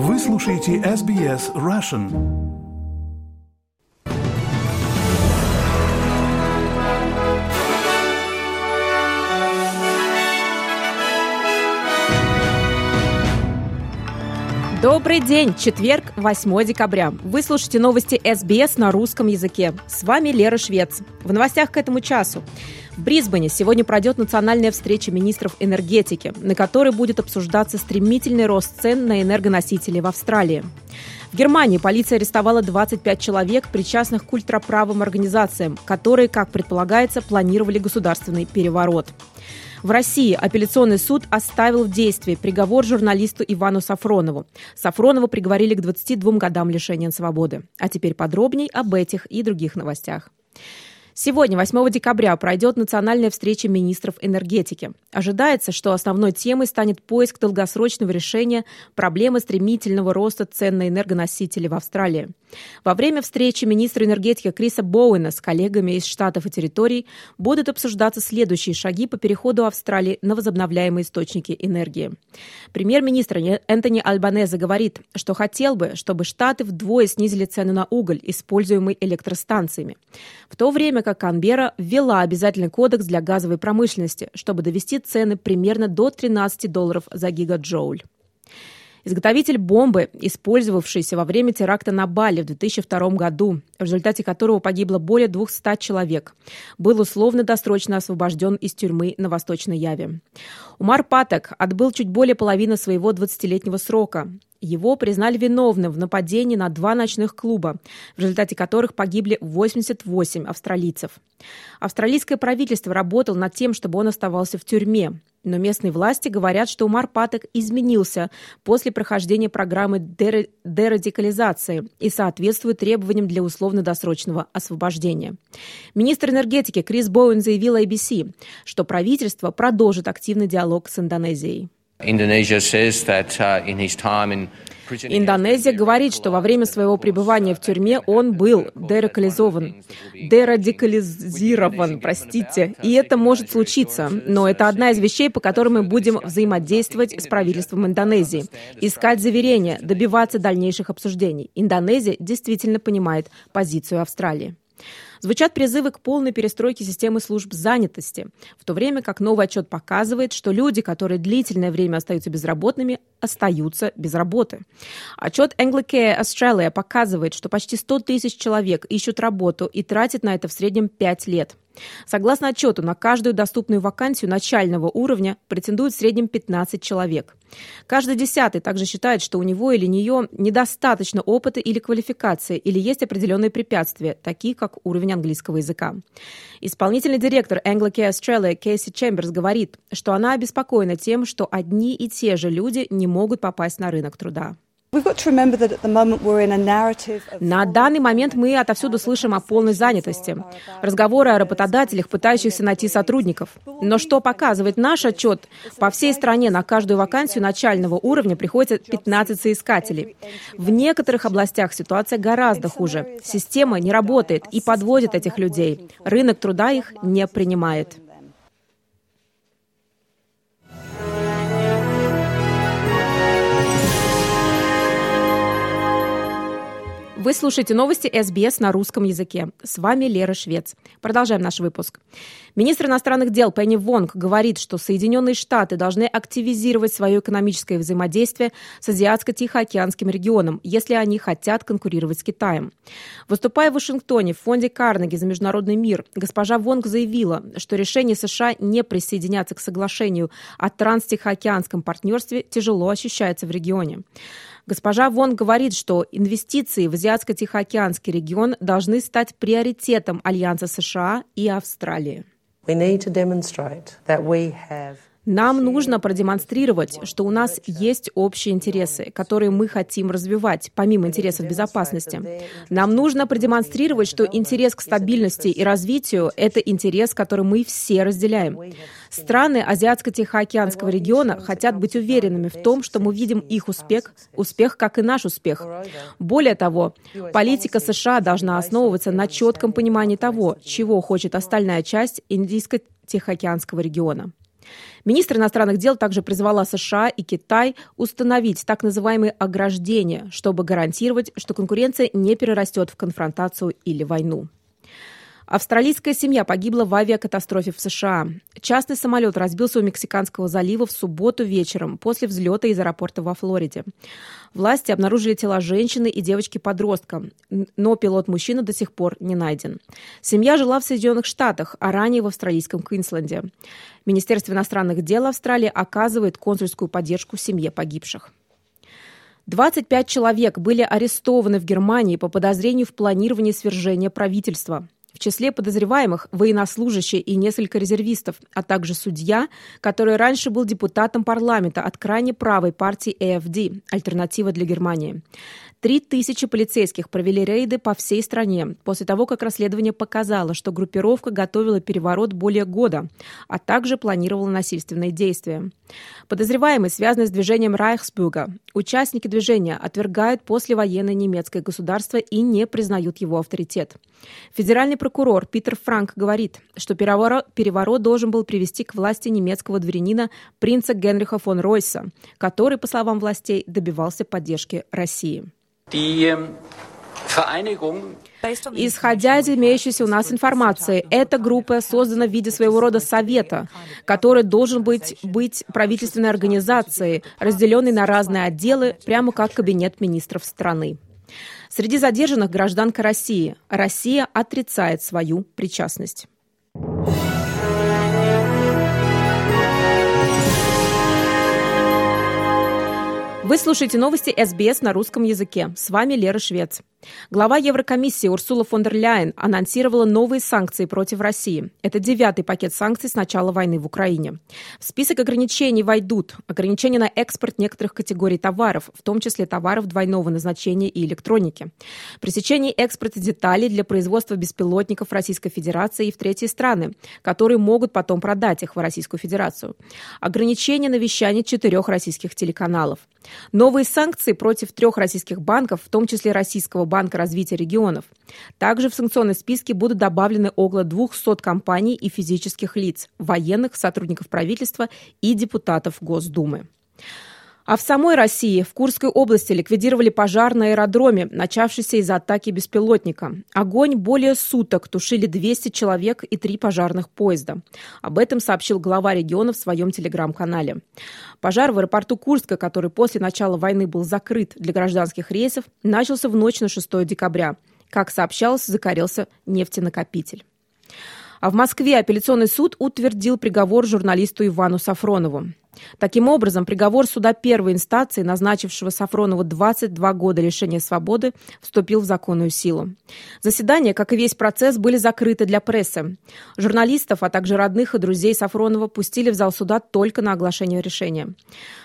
Вы слушаете SBS Russian. Добрый день! Четверг, 8 декабря. Вы слушаете новости СБС на русском языке. С вами Лера Швец. В новостях к этому часу. В Брисбене сегодня пройдет национальная встреча министров энергетики, на которой будет обсуждаться стремительный рост цен на энергоносители в Австралии. В Германии полиция арестовала 25 человек, причастных к ультраправым организациям, которые, как предполагается, планировали государственный переворот. В России апелляционный суд оставил в действии приговор журналисту Ивану Сафронову. Сафронова приговорили к 22 годам лишения свободы. А теперь подробней об этих и других новостях. Сегодня, 8 декабря, пройдет национальная встреча министров энергетики. Ожидается, что основной темой станет поиск долгосрочного решения проблемы стремительного роста цен на энергоносители в Австралии. Во время встречи министра энергетики Криса Боуэна с коллегами из штатов и территорий будут обсуждаться следующие шаги по переходу Австралии на возобновляемые источники энергии. Премьер-министр Энтони Альбанезе говорит, что хотел бы, чтобы штаты вдвое снизили цены на уголь, используемый электростанциями. В то время как Канбера ввела обязательный кодекс для газовой промышленности, чтобы довести цены примерно до 13 долларов за гигаджоуль. Изготовитель бомбы, использовавшейся во время теракта на Бали в 2002 году, в результате которого погибло более 200 человек, был условно-досрочно освобожден из тюрьмы на Восточной Яве. Умар Патек отбыл чуть более половины своего 20-летнего срока. Его признали виновным в нападении на два ночных клуба, в результате которых погибли 88 австралийцев. Австралийское правительство работало над тем, чтобы он оставался в тюрьме. Но местные власти говорят, что Умар Патек изменился после прохождения программы дерадикализации и соответствует требованиям для условно-досрочного освобождения. Министр энергетики Крис Боуэн заявил ABC, что правительство продолжит активный диалог с Индонезией. Индонезия говорит, что во время своего пребывания в тюрьме он был дерадикализован, дерадикализирован, простите, и это может случиться, но это одна из вещей, по которым мы будем взаимодействовать с правительством Индонезии, искать заверения, добиваться дальнейших обсуждений. Индонезия действительно понимает позицию Австралии. Звучат призывы к полной перестройке системы служб занятости, в то время как новый отчет показывает, что люди, которые длительное время остаются безработными, остаются без работы. Отчет Anglicare Australia показывает, что почти 100 тысяч человек ищут работу и тратят на это в среднем 5 лет. Согласно отчету, на каждую доступную вакансию начального уровня претендует в среднем 15 человек. Каждый десятый также считает, что у него или нее недостаточно опыта или квалификации, или есть определенные препятствия, такие как уровень английского языка. Исполнительный директор Anglicare Australia Кейси Чемберс говорит, что она обеспокоена тем, что одни и те же люди не могут попасть на рынок труда. На данный момент мы отовсюду слышим о полной занятости. Разговоры о работодателях, пытающихся найти сотрудников. Но что показывает наш отчет? По всей стране на каждую вакансию начального уровня приходится 15 соискателей. В некоторых областях ситуация гораздо хуже. Система не работает и подводит этих людей. Рынок труда их не принимает. Вы слушаете новости СБС на русском языке. С вами Лера Швец. Продолжаем наш выпуск. Министр иностранных дел Пенни Вонг говорит, что Соединенные Штаты должны активизировать свое экономическое взаимодействие с Азиатско-Тихоокеанским регионом, если они хотят конкурировать с Китаем. Выступая в Вашингтоне в фонде Карнеги за международный мир, госпожа Вонг заявила, что решение США не присоединяться к соглашению о транстихоокеанском партнерстве тяжело ощущается в регионе. Госпожа Вон говорит, что инвестиции в Азиатско-Тихоокеанский регион должны стать приоритетом Альянса США и Австралии. Нам нужно продемонстрировать, что у нас есть общие интересы, которые мы хотим развивать, помимо интересов безопасности. Нам нужно продемонстрировать, что интерес к стабильности и развитию – это интерес, который мы все разделяем. Страны Азиатско-Тихоокеанского региона хотят быть уверенными в том, что мы видим их успех, успех, как и наш успех. Более того, политика США должна основываться на четком понимании того, чего хочет остальная часть Индийско-Тихоокеанского региона. Министр иностранных дел также призвала США и Китай установить так называемые ограждения, чтобы гарантировать, что конкуренция не перерастет в конфронтацию или войну. Австралийская семья погибла в авиакатастрофе в США. Частный самолет разбился у Мексиканского залива в субботу вечером после взлета из аэропорта во Флориде. Власти обнаружили тела женщины и девочки-подростка, но пилот-мужчина до сих пор не найден. Семья жила в Соединенных Штатах, а ранее в австралийском Квинсленде. Министерство иностранных дел Австралии оказывает консульскую поддержку семье погибших. 25 человек были арестованы в Германии по подозрению в планировании свержения правительства. В числе подозреваемых военнослужащие и несколько резервистов, а также судья, который раньше был депутатом парламента от крайне правой партии AFD «Альтернатива для Германии». Три тысячи полицейских провели рейды по всей стране после того, как расследование показало, что группировка готовила переворот более года, а также планировала насильственные действия. Подозреваемые связаны с движением Райхсбюга. Участники движения отвергают послевоенное немецкое государство и не признают его авторитет. Федеральный прокурор Питер Франк говорит, что переворот должен был привести к власти немецкого дворянина принца Генриха фон Ройса, который, по словам властей, добивался поддержки России. Исходя из имеющейся у нас информации, эта группа создана в виде своего рода совета, который должен быть, быть правительственной организацией, разделенной на разные отделы, прямо как кабинет министров страны. Среди задержанных гражданка России. Россия отрицает свою причастность. Вы слушаете новости СБС на русском языке. С вами Лера Швец. Глава Еврокомиссии Урсула фон дер Ляйен анонсировала новые санкции против России. Это девятый пакет санкций с начала войны в Украине. В список ограничений войдут ограничения на экспорт некоторых категорий товаров, в том числе товаров двойного назначения и электроники. Пресечение экспорта деталей для производства беспилотников Российской Федерации и в третьи страны, которые могут потом продать их в Российскую Федерацию. Ограничение на вещание четырех российских телеканалов. Новые санкции против трех российских банков, в том числе Российского банка развития регионов. Также в санкционный списке будут добавлены около 200 компаний и физических лиц, военных, сотрудников правительства и депутатов Госдумы. А в самой России, в Курской области, ликвидировали пожар на аэродроме, начавшийся из-за атаки беспилотника. Огонь более суток тушили 200 человек и три пожарных поезда. Об этом сообщил глава региона в своем телеграм-канале. Пожар в аэропорту Курска, который после начала войны был закрыт для гражданских рейсов, начался в ночь на 6 декабря. Как сообщалось, закорился нефтенакопитель. А в Москве апелляционный суд утвердил приговор журналисту Ивану Сафронову. Таким образом, приговор суда первой инстанции, назначившего Сафронову 22 года лишения свободы, вступил в законную силу. Заседания, как и весь процесс, были закрыты для прессы. Журналистов, а также родных и друзей Сафронова пустили в зал суда только на оглашение решения.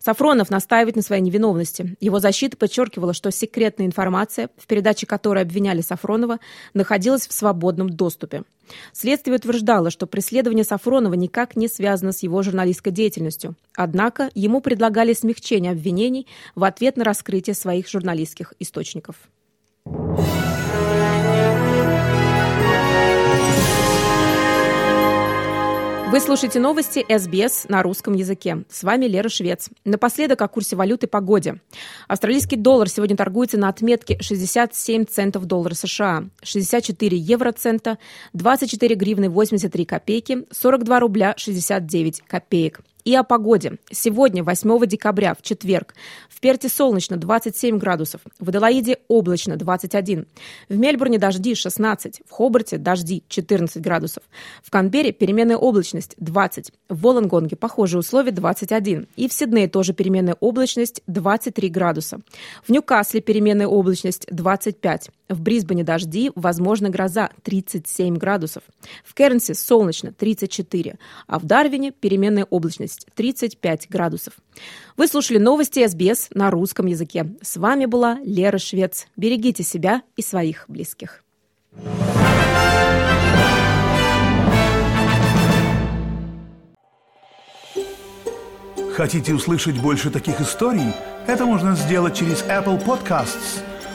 Сафронов настаивает на своей невиновности. Его защита подчеркивала, что секретная информация, в передаче которой обвиняли Сафронова, находилась в свободном доступе. Следствие утверждало, что преследование Сафронова никак не связано с его журналистской деятельностью. Однако ему предлагали смягчение обвинений в ответ на раскрытие своих журналистских источников. Вы слушаете новости СБС на русском языке. С вами Лера Швец. Напоследок о курсе валюты и погоде. Австралийский доллар сегодня торгуется на отметке 67 центов доллара США, 64 евроцента, 24 гривны 83 копейки, 42 рубля 69 копеек. И о погоде. Сегодня, 8 декабря, в четверг, в Перте солнечно 27 градусов, в Аделаиде облачно 21, в Мельбурне дожди 16, в Хобарте дожди 14 градусов, в Канберре переменная облачность 20, в Волонгонге похожие условия 21, и в Сиднее тоже переменная облачность 23 градуса, в Ньюкасле переменная облачность 25, в Брисбене дожди, возможно гроза 37 градусов, в Кернсе солнечно 34, а в Дарвине переменная облачность область 35 градусов. Вы слушали новости СБС на русском языке. С вами была Лера Швец. Берегите себя и своих близких. Хотите услышать больше таких историй? Это можно сделать через Apple Podcasts,